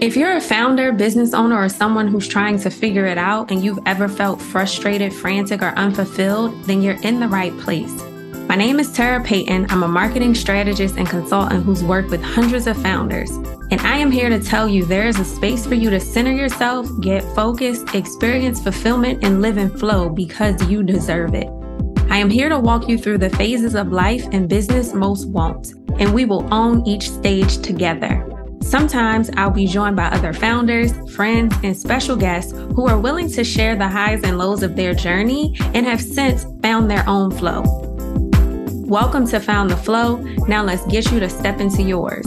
If you're a founder, business owner, or someone who's trying to figure it out and you've ever felt frustrated, frantic, or unfulfilled, then you're in the right place. My name is Tara Payton. I'm a marketing strategist and consultant who's worked with hundreds of founders. And I am here to tell you there is a space for you to center yourself, get focused, experience fulfillment, and live in flow because you deserve it. I am here to walk you through the phases of life and business most won't, and we will own each stage together. Sometimes I'll be joined by other founders, friends, and special guests who are willing to share the highs and lows of their journey and have since found their own flow. Welcome to Found the Flow. Now let's get you to step into yours.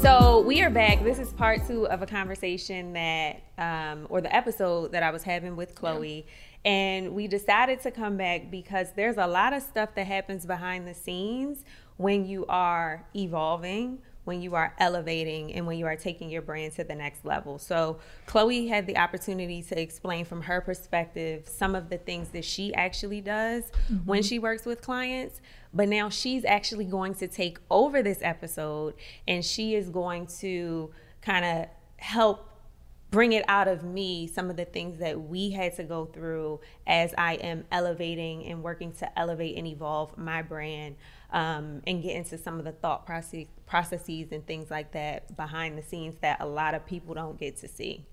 So we are back. This is part two of a conversation that, um, or the episode that I was having with Chloe. Yeah. And we decided to come back because there's a lot of stuff that happens behind the scenes when you are evolving when you are elevating and when you are taking your brand to the next level. So, Chloe had the opportunity to explain from her perspective some of the things that she actually does mm-hmm. when she works with clients. But now she's actually going to take over this episode and she is going to kind of help bring it out of me some of the things that we had to go through as I am elevating and working to elevate and evolve my brand um, and get into some of the thought process, processes and things like that behind the scenes that a lot of people don't get to see.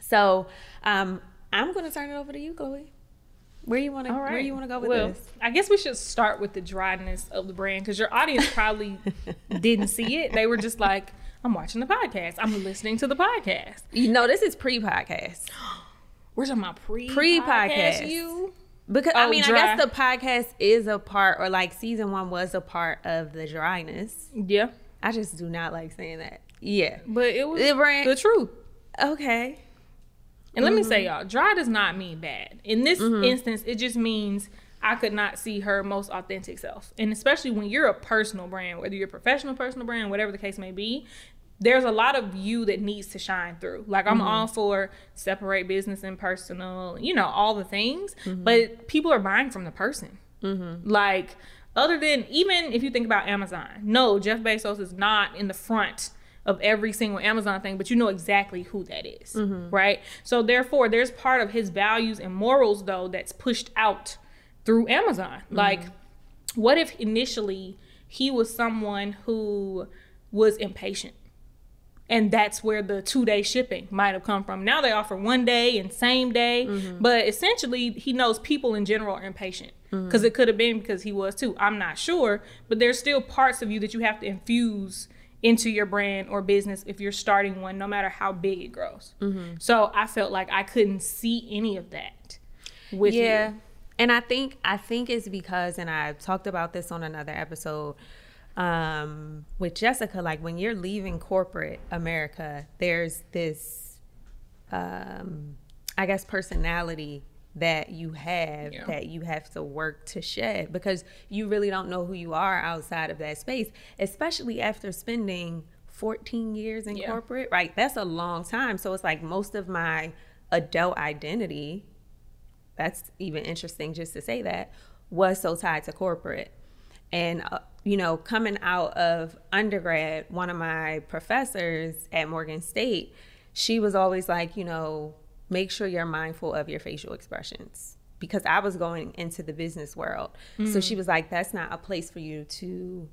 So um, I'm going to turn it over to you, Chloe. Where you want to right. where you want to go with well, this? I guess we should start with the dryness of the brand because your audience probably didn't see it. They were just like, "I'm watching the podcast. I'm listening to the podcast." You know, this is pre-podcast. Where's my pre pre-podcast? You because oh, I mean, dry. I guess the podcast is a part, or like season one was a part of the dryness. Yeah, I just do not like saying that. Yeah, but it was it ran, the truth. Okay. And mm-hmm. let me say, mm-hmm. y'all, dry does not mean bad. In this mm-hmm. instance, it just means I could not see her most authentic self. And especially when you're a personal brand, whether you're a professional personal brand, whatever the case may be, there's a lot of you that needs to shine through. Like I'm mm-hmm. all for separate business and personal, you know, all the things, mm-hmm. but people are buying from the person. Mm-hmm. Like other than even if you think about Amazon, no, Jeff Bezos is not in the front of every single Amazon thing, but you know exactly who that is, mm-hmm. right? So therefore, there's part of his values and morals though that's pushed out through Amazon. Mm-hmm. Like, what if initially he was someone who was impatient? And that's where the two day shipping might have come from. Now they offer one day and same day, mm-hmm. but essentially he knows people in general are impatient because mm-hmm. it could have been because he was too. I'm not sure, but there's still parts of you that you have to infuse into your brand or business if you're starting one, no matter how big it grows. Mm-hmm. So I felt like I couldn't see any of that with yeah. You. And I think I think it's because, and I talked about this on another episode um, with Jessica, like when you're leaving corporate America, there's this, um, I guess, personality that you have yeah. that you have to work to shed because you really don't know who you are outside of that space, especially after spending 14 years in yeah. corporate, right? That's a long time. So it's like most of my adult identity, that's even interesting just to say that, was so tied to corporate. And uh, you know, coming out of undergrad, one of my professors at Morgan State, she was always like, you know, make sure you're mindful of your facial expressions because I was going into the business world. Mm. So she mm. was like, that's not a place for you to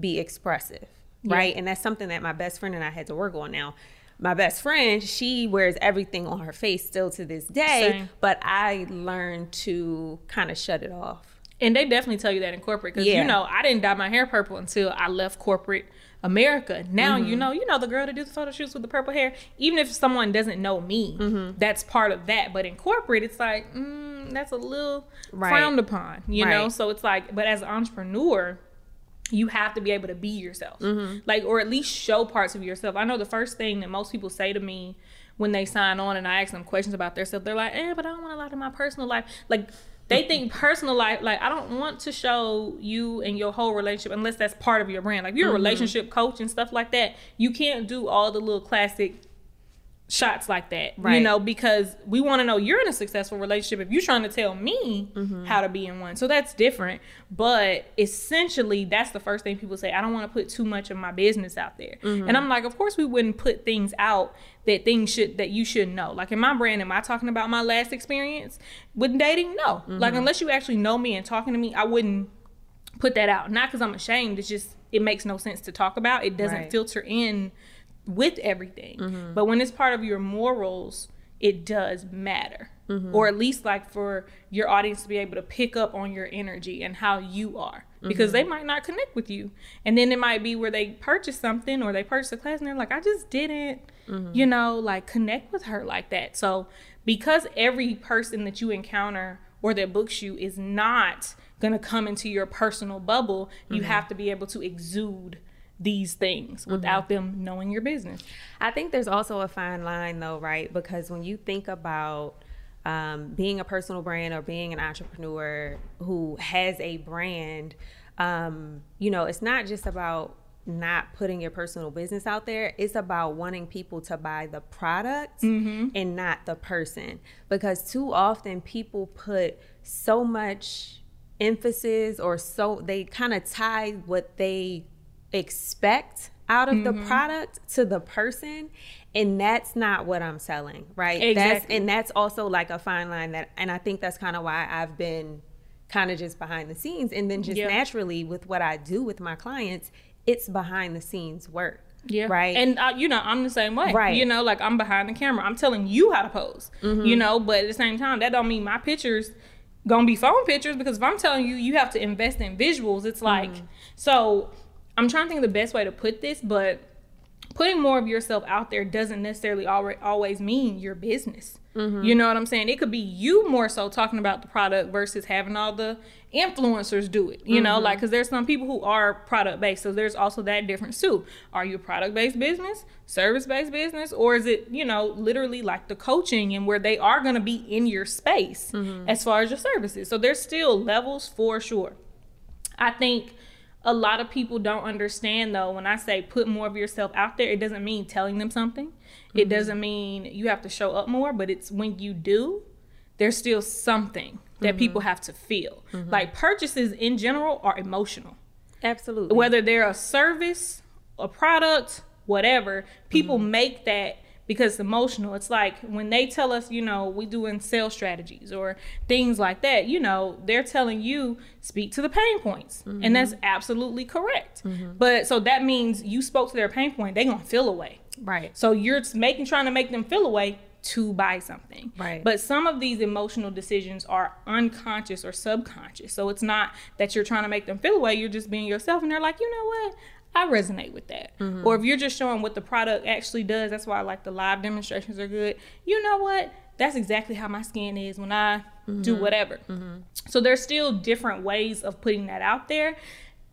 be expressive. Yeah. Right. And that's something that my best friend and I had to work on now. My best friend, she wears everything on her face still to this day, Same. but I learned to kind of shut it off and they definitely tell you that in corporate because yeah. you know I didn't dye my hair purple until I left corporate America. Now mm-hmm. you know, you know the girl that do the photo shoots with the purple hair. Even if someone doesn't know me, mm-hmm. that's part of that. But in corporate, it's like mm, that's a little right. frowned upon, you right. know. So it's like, but as an entrepreneur, you have to be able to be yourself, mm-hmm. like or at least show parts of yourself. I know the first thing that most people say to me when they sign on and I ask them questions about their self, they're like, "Eh, but I don't want a lot of my personal life." Like they think personal life, like I don't want to show you and your whole relationship unless that's part of your brand. Like you're mm-hmm. a relationship coach and stuff like that. You can't do all the little classic shots like that right. you know because we want to know you're in a successful relationship if you're trying to tell me mm-hmm. how to be in one so that's different but essentially that's the first thing people say i don't want to put too much of my business out there mm-hmm. and i'm like of course we wouldn't put things out that things should that you should know like in my brand am i talking about my last experience with dating no mm-hmm. like unless you actually know me and talking to me i wouldn't put that out not because i'm ashamed it's just it makes no sense to talk about it doesn't right. filter in with everything. Mm-hmm. But when it's part of your morals, it does matter. Mm-hmm. Or at least like for your audience to be able to pick up on your energy and how you are. Because mm-hmm. they might not connect with you. And then it might be where they purchase something or they purchase a class and they're like, I just didn't, mm-hmm. you know, like connect with her like that. So because every person that you encounter or that books you is not gonna come into your personal bubble, you mm-hmm. have to be able to exude these things mm-hmm. without mm-hmm. them knowing your business. I think there's also a fine line though, right? Because when you think about um, being a personal brand or being an entrepreneur who has a brand, um, you know, it's not just about not putting your personal business out there. It's about wanting people to buy the product mm-hmm. and not the person. Because too often people put so much emphasis or so they kind of tie what they expect out of mm-hmm. the product to the person and that's not what i'm selling right exactly. that's and that's also like a fine line that and i think that's kind of why i've been kind of just behind the scenes and then just naturally with what i do with my clients it's behind the scenes work yeah. Right. And uh, you know, I'm the same way. Right. You know, like I'm behind the camera. I'm telling you how to pose. Mm-hmm. You know, but at the same time, that don't mean my pictures gonna be phone pictures because if I'm telling you you have to invest in visuals, it's like mm-hmm. so I'm trying to think of the best way to put this, but putting more of yourself out there doesn't necessarily always mean your business. Mm-hmm. You know what I'm saying? It could be you more so talking about the product versus having all the influencers do it. You mm-hmm. know, like because there's some people who are product based, so there's also that difference too. Are you a product based business, service based business, or is it you know literally like the coaching and where they are going to be in your space mm-hmm. as far as your services? So there's still levels for sure. I think a lot of people don't understand though when i say put more of yourself out there it doesn't mean telling them something mm-hmm. it doesn't mean you have to show up more but it's when you do there's still something that mm-hmm. people have to feel mm-hmm. like purchases in general are emotional absolutely whether they're a service a product whatever people mm-hmm. make that because it's emotional. It's like when they tell us, you know, we doing sales strategies or things like that, you know, they're telling you speak to the pain points. Mm-hmm. And that's absolutely correct. Mm-hmm. But so that means you spoke to their pain point, they're going to feel away. Right. So you're making trying to make them feel away to buy something. Right. But some of these emotional decisions are unconscious or subconscious. So it's not that you're trying to make them feel away, you're just being yourself and they're like, "You know what? I resonate with that. Mm-hmm. Or if you're just showing what the product actually does, that's why I like the live demonstrations are good. You know what? That's exactly how my skin is when I mm-hmm. do whatever. Mm-hmm. So there's still different ways of putting that out there.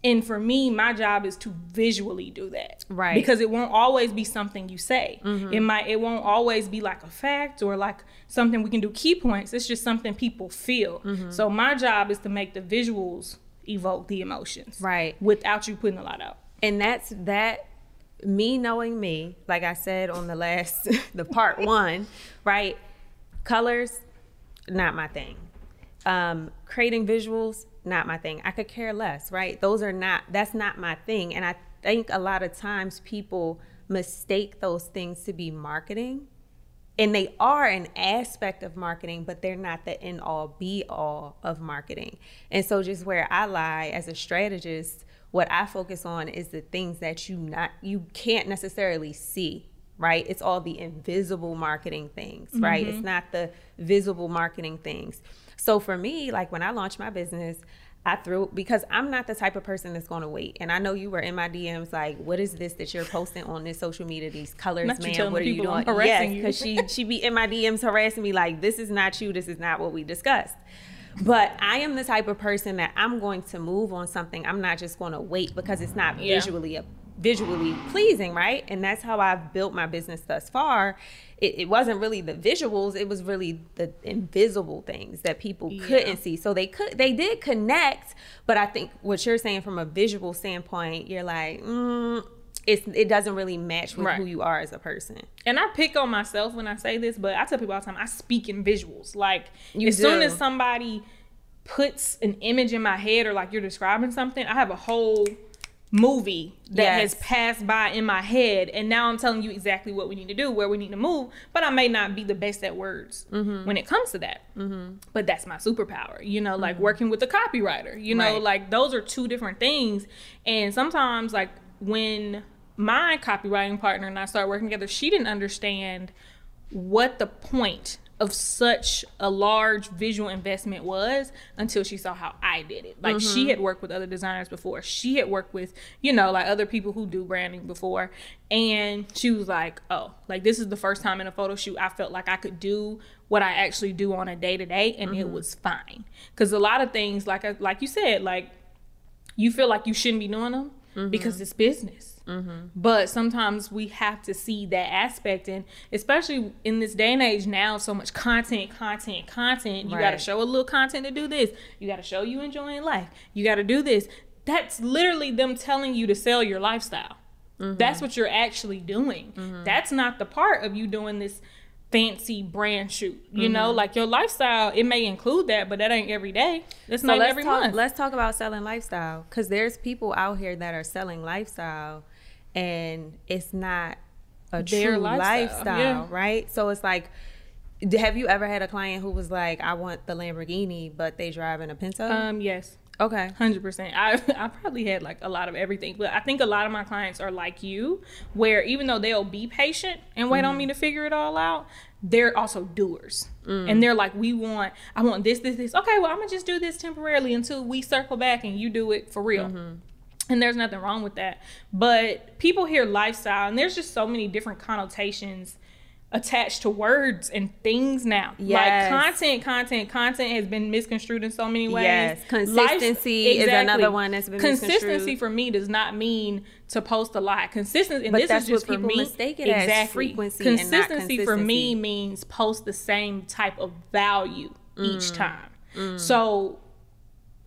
And for me, my job is to visually do that. Right. Because it won't always be something you say. Mm-hmm. It might it won't always be like a fact or like something we can do key points. It's just something people feel. Mm-hmm. So my job is to make the visuals evoke the emotions. Right. Without you putting a lot out and that's that me knowing me like i said on the last the part one right? Colors not my thing. Um creating visuals not my thing. I could care less right? Those are not that's not my thing. And i think a lot of times people mistake those things to be marketing. And they are an aspect of marketing but they're not the end all be all of marketing. And so just where i lie as a strategist what I focus on is the things that you not you can't necessarily see right? It's all the invisible marketing things, right? Mm-hmm. It's not the visible marketing things. So for me, like when I launched my business, I threw because I'm not the type of person that's going to wait. And I know you were in my DMs like, "What is this that you're posting on this social media? These colors, not man. What are you doing?" Yes, because she she be in my DMs harassing me like, "This is not you. This is not what we discussed." But I am the type of person that I'm going to move on something. I'm not just going to wait because it's not yeah. visually a, visually pleasing, right? And that's how I've built my business thus far. It, it, wasn't really the visuals; it was really the invisible things that people yeah. couldn't see. So they could, they did connect, but I think what you're saying from a visual standpoint, you're like, mm, it's it doesn't really match with right. who you are as a person. And I pick on myself when I say this, but I tell people all the time I speak in visuals. Like you as do. soon as somebody puts an image in my head or like you're describing something, I have a whole movie that yes. has passed by in my head and now i'm telling you exactly what we need to do where we need to move but i may not be the best at words mm-hmm. when it comes to that mm-hmm. but that's my superpower you know like mm-hmm. working with a copywriter you know right. like those are two different things and sometimes like when my copywriting partner and i started working together she didn't understand what the point of such a large visual investment was until she saw how I did it. Like mm-hmm. she had worked with other designers before. She had worked with, you know, like other people who do branding before. And she was like, oh, like this is the first time in a photo shoot I felt like I could do what I actually do on a day to day and mm-hmm. it was fine. Cuz a lot of things like like you said, like you feel like you shouldn't be doing them mm-hmm. because it's business Mm-hmm. But sometimes we have to see that aspect, and especially in this day and age now, so much content, content, content. You right. got to show a little content to do this. You got to show you enjoying life. You got to do this. That's literally them telling you to sell your lifestyle. Mm-hmm. That's what you're actually doing. Mm-hmm. That's not the part of you doing this fancy brand shoot. You mm-hmm. know, like your lifestyle, it may include that, but that ain't every day. That's so not every talk, month. Let's talk about selling lifestyle because there's people out here that are selling lifestyle and it's not a Their true lifestyle, lifestyle yeah. right? So it's like, have you ever had a client who was like, "I want the Lamborghini," but they drive in a Pinto? Um, yes. Okay. Hundred percent. I I probably had like a lot of everything, but I think a lot of my clients are like you, where even though they'll be patient and wait mm. on me to figure it all out, they're also doers, mm. and they're like, "We want, I want this, this, this." Okay, well, I'm gonna just do this temporarily until we circle back and you do it for real. Mm-hmm and there's nothing wrong with that but people hear lifestyle and there's just so many different connotations attached to words and things now. Yes. Like content, content, content has been misconstrued in so many ways. Yes. Consistency Life, exactly. is another one that's been Consistency for me does not mean to post a lot. Consistency, and but this is just for me. Mistake it exactly. frequency. Consistency, consistency, for me means post the same type of value mm. each time. Mm. So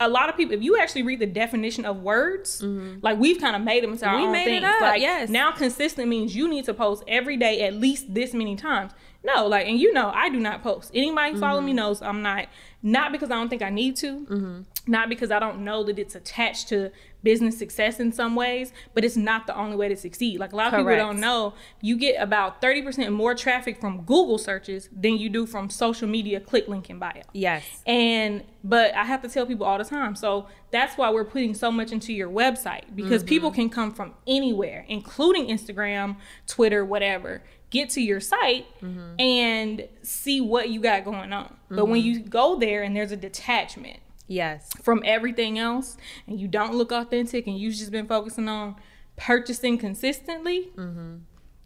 a lot of people, if you actually read the definition of words, mm-hmm. like we've kind of made them into our we own made things. It up, like yes. now consistent means you need to post every day at least this many times. No, like, and you know, I do not post. Anybody mm-hmm. follow me knows I'm not. Not because I don't think I need to. Mm-hmm. Not because I don't know that it's attached to business success in some ways, but it's not the only way to succeed. Like a lot of Correct. people don't know, you get about 30% more traffic from Google searches than you do from social media click link in bio. Yes. And but I have to tell people all the time. So that's why we're putting so much into your website because mm-hmm. people can come from anywhere, including Instagram, Twitter, whatever get to your site mm-hmm. and see what you got going on. Mm-hmm. But when mm-hmm. you go there and there's a detachment, Yes. From everything else, and you don't look authentic, and you've just been focusing on purchasing consistently. Mm-hmm.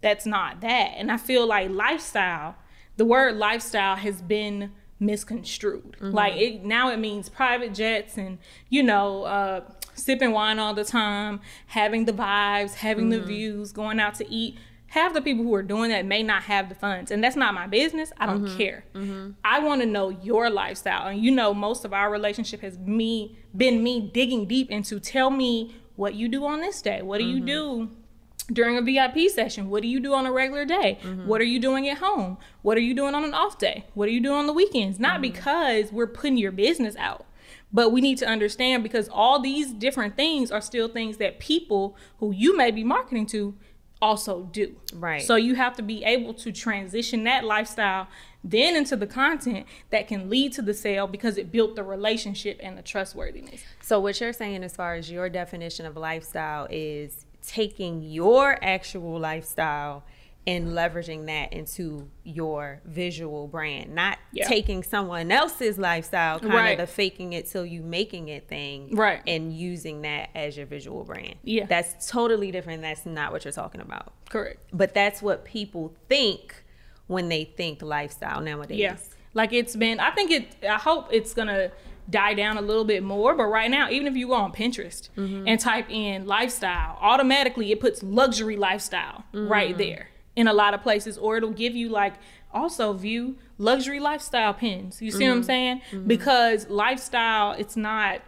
That's not that. And I feel like lifestyle, the word lifestyle has been misconstrued. Mm-hmm. Like it now it means private jets and you know uh, sipping wine all the time, having the vibes, having mm-hmm. the views, going out to eat half the people who are doing that may not have the funds and that's not my business i don't mm-hmm. care mm-hmm. i want to know your lifestyle and you know most of our relationship has me been me digging deep into tell me what you do on this day what do mm-hmm. you do during a VIP session, what do you do on a regular day? Mm-hmm. What are you doing at home? What are you doing on an off day? What are you doing on the weekends? Not mm-hmm. because we're putting your business out, but we need to understand because all these different things are still things that people who you may be marketing to also do. Right. So you have to be able to transition that lifestyle then into the content that can lead to the sale because it built the relationship and the trustworthiness. So what you're saying as far as your definition of lifestyle is taking your actual lifestyle and leveraging that into your visual brand, not yeah. taking someone else's lifestyle, kind right. of the faking it till you making it thing, right? And using that as your visual brand. Yeah, that's totally different. That's not what you're talking about. Correct. But that's what people think when they think lifestyle nowadays. Yeah, like it's been. I think it. I hope it's gonna die down a little bit more. But right now, even if you go on Pinterest mm-hmm. and type in lifestyle, automatically it puts luxury lifestyle mm-hmm. right there in a lot of places, or it'll give you like also view luxury lifestyle pins. You see mm-hmm. what I'm mm-hmm. saying? Mm-hmm. Because lifestyle, it's not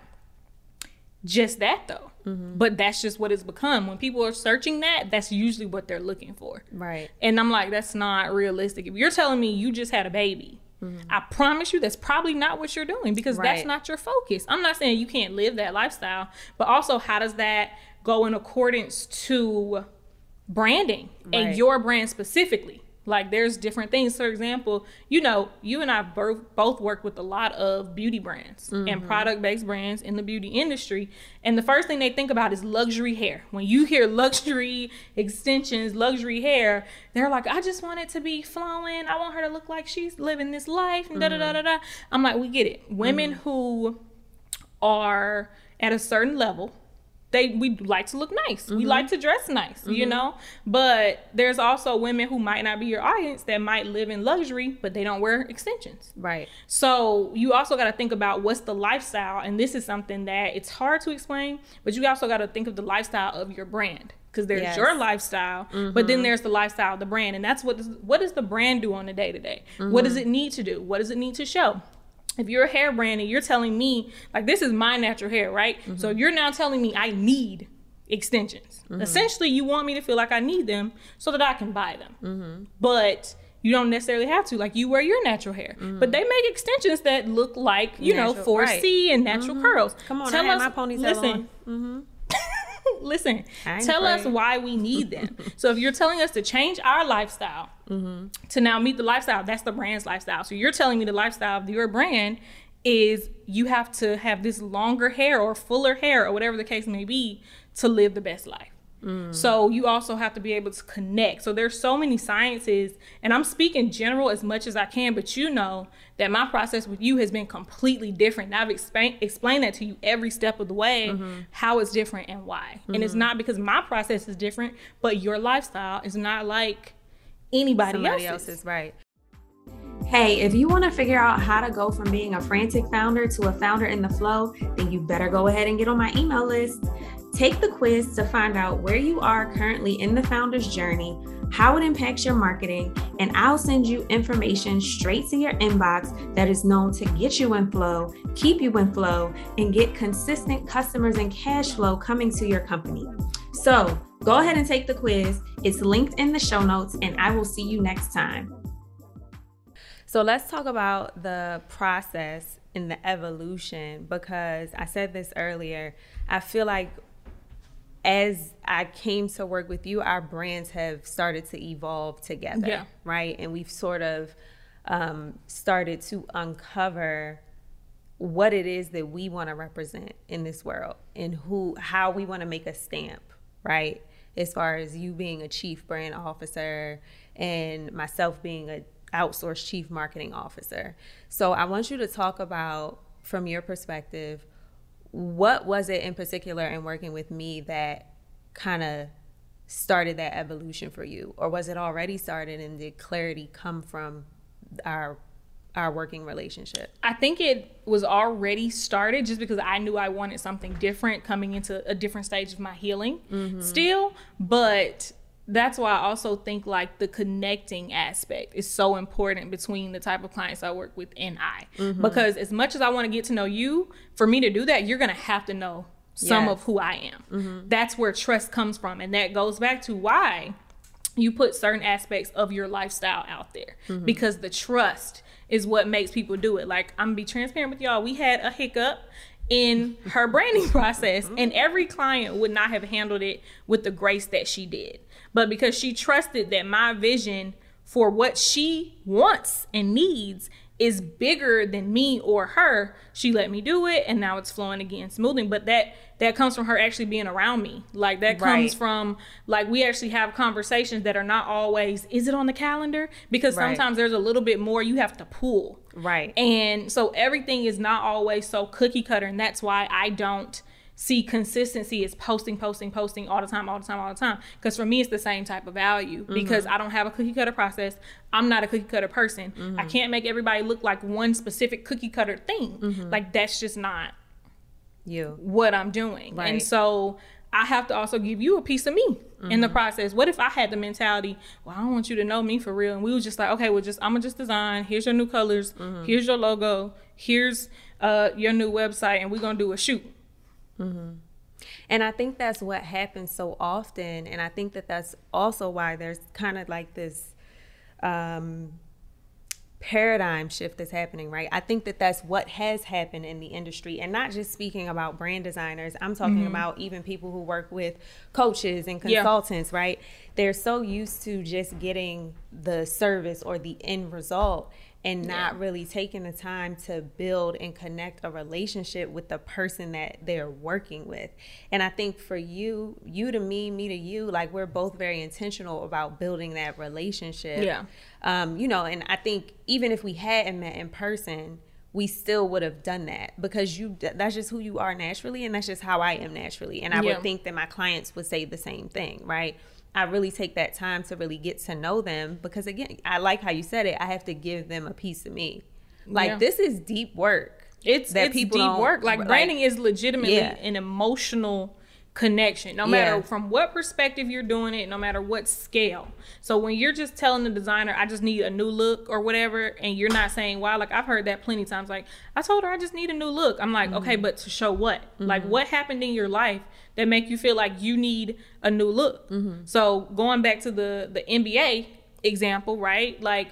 just that though. Mm-hmm. But that's just what it's become. When people are searching that, that's usually what they're looking for. Right. And I'm like, that's not realistic. If you're telling me you just had a baby, mm-hmm. I promise you that's probably not what you're doing because right. that's not your focus. I'm not saying you can't live that lifestyle, but also how does that go in accordance to branding right. and your brand specifically? Like there's different things. For example, you know, you and I both work with a lot of beauty brands mm-hmm. and product based brands in the beauty industry. And the first thing they think about is luxury hair. When you hear luxury extensions, luxury hair, they're like, I just want it to be flowing. I want her to look like she's living this life and mm-hmm. da da da da da. I'm like, we get it. Women mm-hmm. who are at a certain level they we like to look nice. Mm-hmm. We like to dress nice, mm-hmm. you know? But there's also women who might not be your audience that might live in luxury, but they don't wear extensions. Right. So you also got to think about what's the lifestyle and this is something that it's hard to explain, but you also got to think of the lifestyle of your brand because there's yes. your lifestyle, mm-hmm. but then mm-hmm. there's the lifestyle of the brand, and that's what does, what does the brand do on a day to day? What does mm-hmm. it need to do? What does it need to show? If you're a hair brand and you're telling me like this is my natural hair, right? Mm-hmm. So you're now telling me I need extensions. Mm-hmm. Essentially, you want me to feel like I need them so that I can buy them. Mm-hmm. But you don't necessarily have to. Like you wear your natural hair, but mm-hmm. they make extensions that look like you natural, know 4C right. and natural mm-hmm. curls. Come on, tell I us, my ponytail listen, on. listen, tell us why we need them. so if you're telling us to change our lifestyle mm-hmm. to now meet the lifestyle, that's the brand's lifestyle. So you're telling me the lifestyle of your brand is you have to have this longer hair or fuller hair or whatever the case may be to live the best life. Mm. So you also have to be able to connect. So there's so many sciences, and I'm speaking general as much as I can, but you know that my process with you has been completely different. And I've explained explained that to you every step of the way, mm-hmm. how it's different and why. Mm-hmm. And it's mm-hmm. not because my process is different, but your lifestyle is not like anybody Somebody else's. else's. Right. Hey, if you want to figure out how to go from being a frantic founder to a founder in the flow, then you better go ahead and get on my email list. Take the quiz to find out where you are currently in the founder's journey, how it impacts your marketing, and I'll send you information straight to your inbox that is known to get you in flow, keep you in flow, and get consistent customers and cash flow coming to your company. So go ahead and take the quiz. It's linked in the show notes, and I will see you next time. So let's talk about the process in the evolution because I said this earlier. I feel like as I came to work with you, our brands have started to evolve together, yeah. right? And we've sort of um, started to uncover what it is that we want to represent in this world and who how we want to make a stamp, right? As far as you being a chief brand officer and myself being a outsourced chief marketing officer. So I want you to talk about from your perspective what was it in particular in working with me that kind of started that evolution for you? Or was it already started and did clarity come from our our working relationship? I think it was already started just because i knew i wanted something different coming into a different stage of my healing. Mm-hmm. still but that's why I also think like the connecting aspect is so important between the type of clients I work with and I. Mm-hmm. Because as much as I want to get to know you, for me to do that, you're going to have to know some yes. of who I am. Mm-hmm. That's where trust comes from. And that goes back to why you put certain aspects of your lifestyle out there mm-hmm. because the trust is what makes people do it. Like, I'm gonna be transparent with y'all. We had a hiccup in her branding process, mm-hmm. and every client would not have handled it with the grace that she did but because she trusted that my vision for what she wants and needs is bigger than me or her she let me do it and now it's flowing again smoothly. But that that comes from her actually being around me. Like that comes right. from like we actually have conversations that are not always is it on the calendar? Because right. sometimes there's a little bit more you have to pull. Right. And so everything is not always so cookie cutter and that's why i don't see consistency is posting, posting, posting all the time, all the time, all the time. Because for me, it's the same type of value mm-hmm. because I don't have a cookie cutter process. I'm not a cookie cutter person. Mm-hmm. I can't make everybody look like one specific cookie cutter thing. Mm-hmm. Like that's just not you what I'm doing. Right. And so I have to also give you a piece of me in the mm-hmm. process. What if I had the mentality, well, I don't want you to know me for real, and we was just like, okay, well, just I'm gonna just design. Here's your new colors. Mm-hmm. Here's your logo. Here's uh, your new website, and we're gonna do a shoot Mm-hmm. And I think that's what happens so often. And I think that that's also why there's kind of like this um, paradigm shift that's happening, right? I think that that's what has happened in the industry. And not just speaking about brand designers, I'm talking mm-hmm. about even people who work with coaches and consultants, yeah. right? They're so used to just getting the service or the end result and not yeah. really taking the time to build and connect a relationship with the person that they're working with. And I think for you, you to me, me to you, like we're both very intentional about building that relationship. Yeah. Um, you know, and I think even if we hadn't met in person, we still would have done that because you that's just who you are naturally and that's just how I am naturally. And I yeah. would think that my clients would say the same thing, right? I really take that time to really get to know them because again, I like how you said it. I have to give them a piece of me. Like yeah. this is deep work. It's that it's people deep work. Like, like branding is legitimately yeah. an emotional connection no matter yeah. from what perspective you're doing it no matter what scale so when you're just telling the designer i just need a new look or whatever and you're not saying wow like i've heard that plenty of times like i told her i just need a new look i'm like mm-hmm. okay but to show what mm-hmm. like what happened in your life that make you feel like you need a new look mm-hmm. so going back to the the nba example right like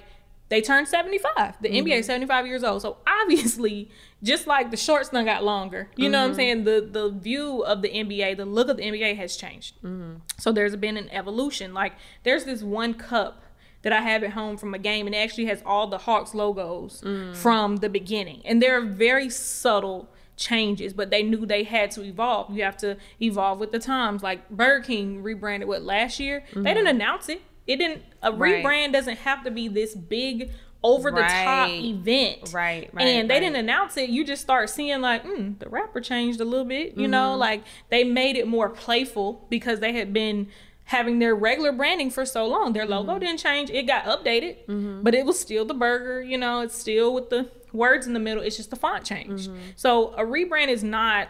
they turned 75 the nba is 75 years old so obviously just like the shorts done got longer. You mm-hmm. know what I'm mm-hmm. saying? The the view of the NBA, the look of the NBA has changed. Mm-hmm. So there's been an evolution. Like there's this one cup that I have at home from a game, and it actually has all the Hawks logos mm. from the beginning, and they're very subtle changes, but they knew they had to evolve. You have to evolve with the times. Like Burger King rebranded what last year? Mm-hmm. They didn't announce it. It didn't. A right. rebrand doesn't have to be this big over the right. top event. Right, right. And they right. didn't announce it. You just start seeing like, mm, the wrapper changed a little bit. You mm-hmm. know, like they made it more playful because they had been having their regular branding for so long. Their logo mm-hmm. didn't change. It got updated, mm-hmm. but it was still the burger. You know, it's still with the words in the middle. It's just the font changed. Mm-hmm. So a rebrand is not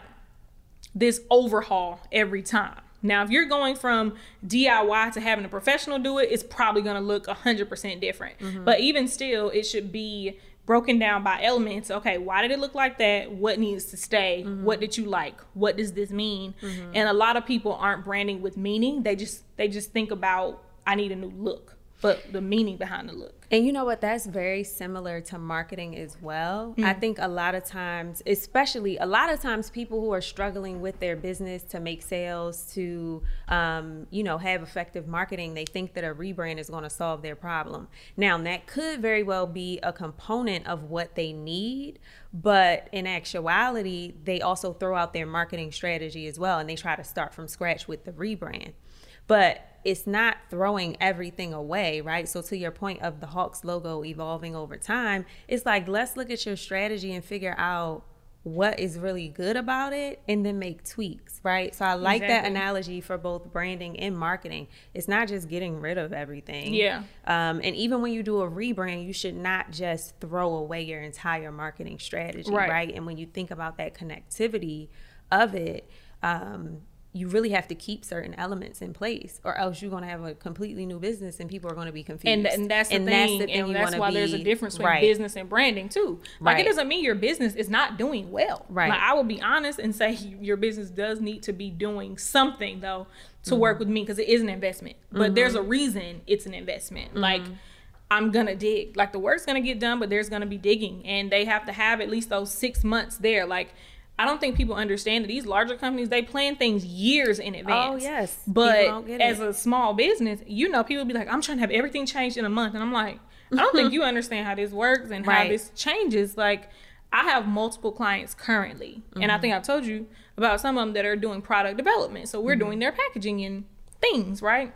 this overhaul every time. Now, if you're going from DIY to having a professional do it, it's probably going to look 100% different. Mm-hmm. But even still, it should be broken down by elements. Okay, why did it look like that? What needs to stay? Mm-hmm. What did you like? What does this mean? Mm-hmm. And a lot of people aren't branding with meaning. They just they just think about I need a new look but the meaning behind the look. And you know what? That's very similar to marketing as well. Mm-hmm. I think a lot of times, especially a lot of times, people who are struggling with their business to make sales, to um, you know have effective marketing, they think that a rebrand is going to solve their problem. Now, that could very well be a component of what they need, but in actuality, they also throw out their marketing strategy as well, and they try to start from scratch with the rebrand. But it's not throwing everything away, right? So to your point of the Hawks logo evolving over time, it's like let's look at your strategy and figure out what is really good about it and then make tweaks, right? So I like exactly. that analogy for both branding and marketing. It's not just getting rid of everything. Yeah. Um, and even when you do a rebrand, you should not just throw away your entire marketing strategy, right? right? And when you think about that connectivity of it, um, you really have to keep certain elements in place or else you're going to have a completely new business and people are going to be confused and, and that's the and thing that's the thing and that's why be, there's a difference between right. business and branding too like right. it doesn't mean your business is not doing well right like, i will be honest and say your business does need to be doing something though to mm-hmm. work with me because it is an investment but mm-hmm. there's a reason it's an investment mm-hmm. like I'm gonna dig. Like the work's gonna get done, but there's gonna be digging, and they have to have at least those six months there. Like I don't think people understand that these larger companies they plan things years in advance. Oh yes, but as a small business, you know, people be like, "I'm trying to have everything changed in a month," and I'm like, I don't think you understand how this works and right. how this changes. Like, I have multiple clients currently, mm-hmm. and I mm-hmm. think I've told you about some of them that are doing product development. So we're mm-hmm. doing their packaging and things, right?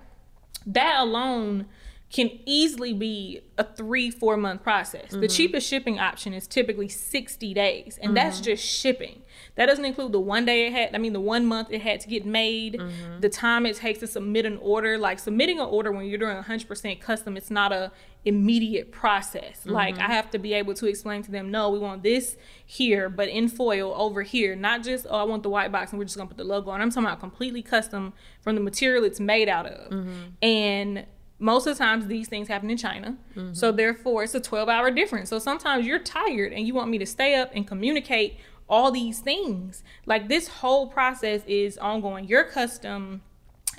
That alone can easily be a three, four month process. Mm-hmm. The cheapest shipping option is typically 60 days, and mm-hmm. that's just shipping. That doesn't include the one day it had, I mean, the one month it had to get made, mm-hmm. the time it takes to submit an order. Like submitting an order when you're doing 100% custom, it's not a immediate process. Mm-hmm. Like I have to be able to explain to them, no, we want this here, but in foil over here. Not just, oh, I want the white box and we're just gonna put the logo on. I'm talking about completely custom from the material it's made out of. Mm-hmm. And most of the times these things happen in China. Mm-hmm. So therefore it's a 12 hour difference. So sometimes you're tired and you want me to stay up and communicate all these things. Like this whole process is ongoing. Your custom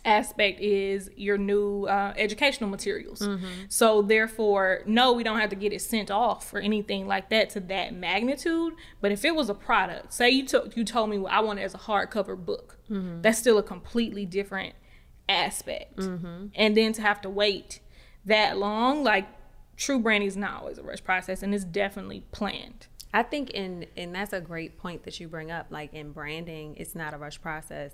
aspect is your new uh, educational materials. Mm-hmm. So therefore, no, we don't have to get it sent off or anything like that to that magnitude. But if it was a product, say you took you told me well, I want it as a hardcover book, mm-hmm. that's still a completely different aspect. Mm-hmm. And then to have to wait that long, like true branding is not always a rush process, and it's definitely planned. I think in and that's a great point that you bring up. Like in branding, it's not a rush process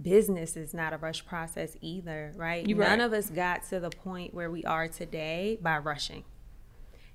business is not a rush process either, right? You're None right. of us got to the point where we are today by rushing.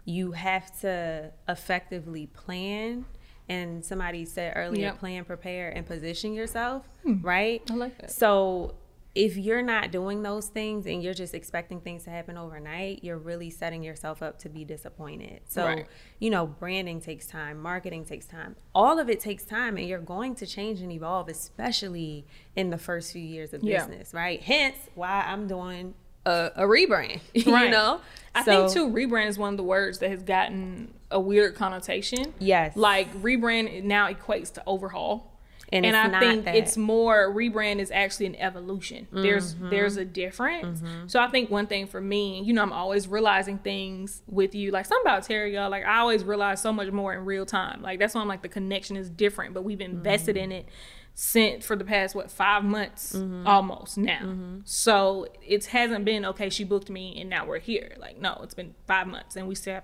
You have to effectively plan. And somebody said earlier, yep. plan, prepare, and position yourself, hmm. right? I like that. So if you're not doing those things and you're just expecting things to happen overnight, you're really setting yourself up to be disappointed. So, right. you know, branding takes time, marketing takes time. All of it takes time and you're going to change and evolve, especially in the first few years of yeah. business, right? Hence why I'm doing a, a rebrand. Right. you know? I so, think too rebrand is one of the words that has gotten a weird connotation. Yes. Like rebrand now equates to overhaul and, and I think that. it's more rebrand is actually an evolution. Mm-hmm. There's there's a difference. Mm-hmm. So I think one thing for me, you know, I'm always realizing things with you. Like something about Terry, y'all. Like I always realize so much more in real time. Like that's why I'm like the connection is different, but we've invested mm-hmm. in it since for the past what five months mm-hmm. almost now. Mm-hmm. So it hasn't been okay. She booked me and now we're here. Like no, it's been five months and we still have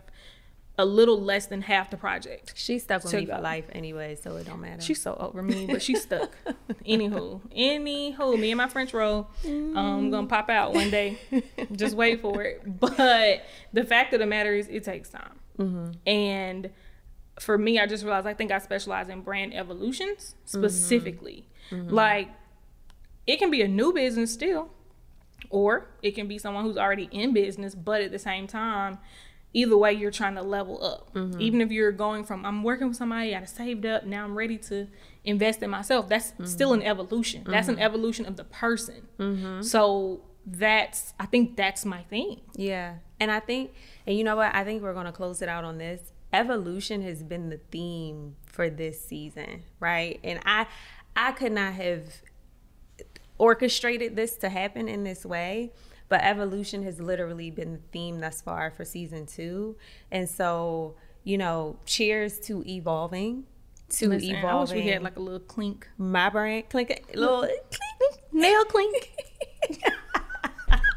a little less than half the project. She's stuck with me for life anyway, so it don't matter. She's so over me, but she's stuck. anywho, anywho, me and my French roll, um, gonna pop out one day. Just wait for it. But the fact of the matter is, it takes time. Mm-hmm. And for me, I just realized I think I specialize in brand evolutions specifically. Mm-hmm. Like, it can be a new business still, or it can be someone who's already in business, but at the same time either way you're trying to level up mm-hmm. even if you're going from i'm working with somebody i saved up now i'm ready to invest in myself that's mm-hmm. still an evolution mm-hmm. that's an mm-hmm. evolution of the person mm-hmm. so that's i think that's my thing yeah and i think and you know what i think we're going to close it out on this evolution has been the theme for this season right and i i could not have orchestrated this to happen in this way but evolution has literally been the theme thus far for season two. And so, you know, cheers to evolving. To Listen, evolving. I wish we had like a little clink. My brain clink, a little clink, nail clink.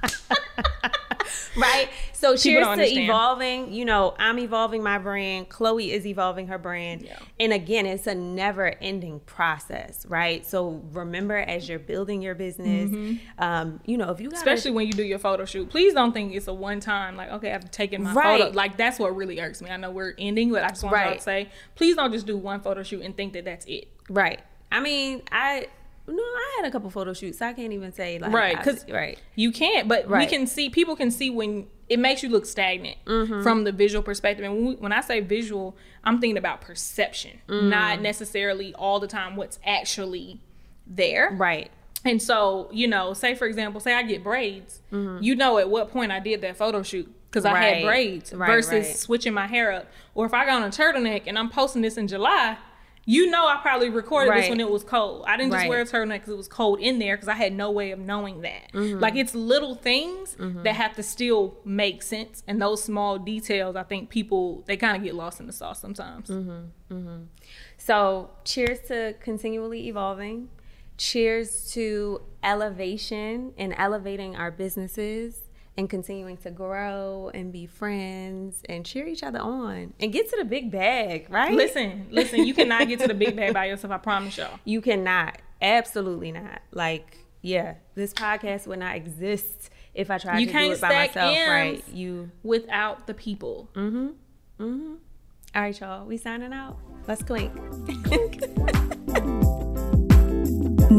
right? So cheers to evolving. You know, I'm evolving my brand. Chloe is evolving her brand. Yeah. And again, it's a never ending process, right? So remember as you're building your business, mm-hmm. um, you know, if you gotta, Especially when you do your photo shoot, please don't think it's a one time, like, okay, I've taken my right. photo. Like, that's what really irks me. I know we're ending, but I just want right. to say, please don't just do one photo shoot and think that that's it. Right. I mean, I no, I had a couple photo shoots. So I can't even say like right because right you can't. But right. we can see people can see when it makes you look stagnant mm-hmm. from the visual perspective. And when, we, when, I say visual, I'm thinking about perception, mm. not necessarily all the time what's actually there. Right. And so, you know, say for example, say I get braids, mm-hmm. you know at what point I did that photo shoot because right. I had braids right, versus right. switching my hair up. Or if I got on a turtleneck and I'm posting this in July, you know, I probably recorded right. this when it was cold. I didn't just wear a turtleneck because it was cold in there because I had no way of knowing that. Mm-hmm. Like it's little things mm-hmm. that have to still make sense, and those small details, I think people they kind of get lost in the sauce sometimes. Mm-hmm. mm-hmm. So, cheers to continually evolving. Cheers to elevation and elevating our businesses and continuing to grow and be friends and cheer each other on and get to the big bag, right? Listen, listen, you cannot get to the big bag by yourself, I promise y'all. You cannot. Absolutely not. Like, yeah, this podcast would not exist if I tried you to do it by myself, right? You without the people. Mm-hmm. Mm-hmm. All right, y'all. We signing out. Let's clink.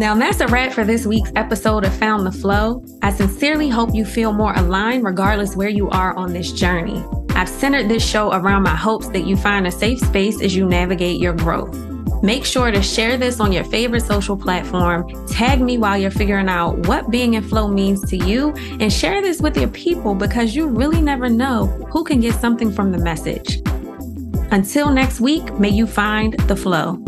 Now, that's a wrap for this week's episode of Found the Flow. I sincerely hope you feel more aligned regardless where you are on this journey. I've centered this show around my hopes that you find a safe space as you navigate your growth. Make sure to share this on your favorite social platform. Tag me while you're figuring out what being in flow means to you and share this with your people because you really never know who can get something from the message. Until next week, may you find the flow.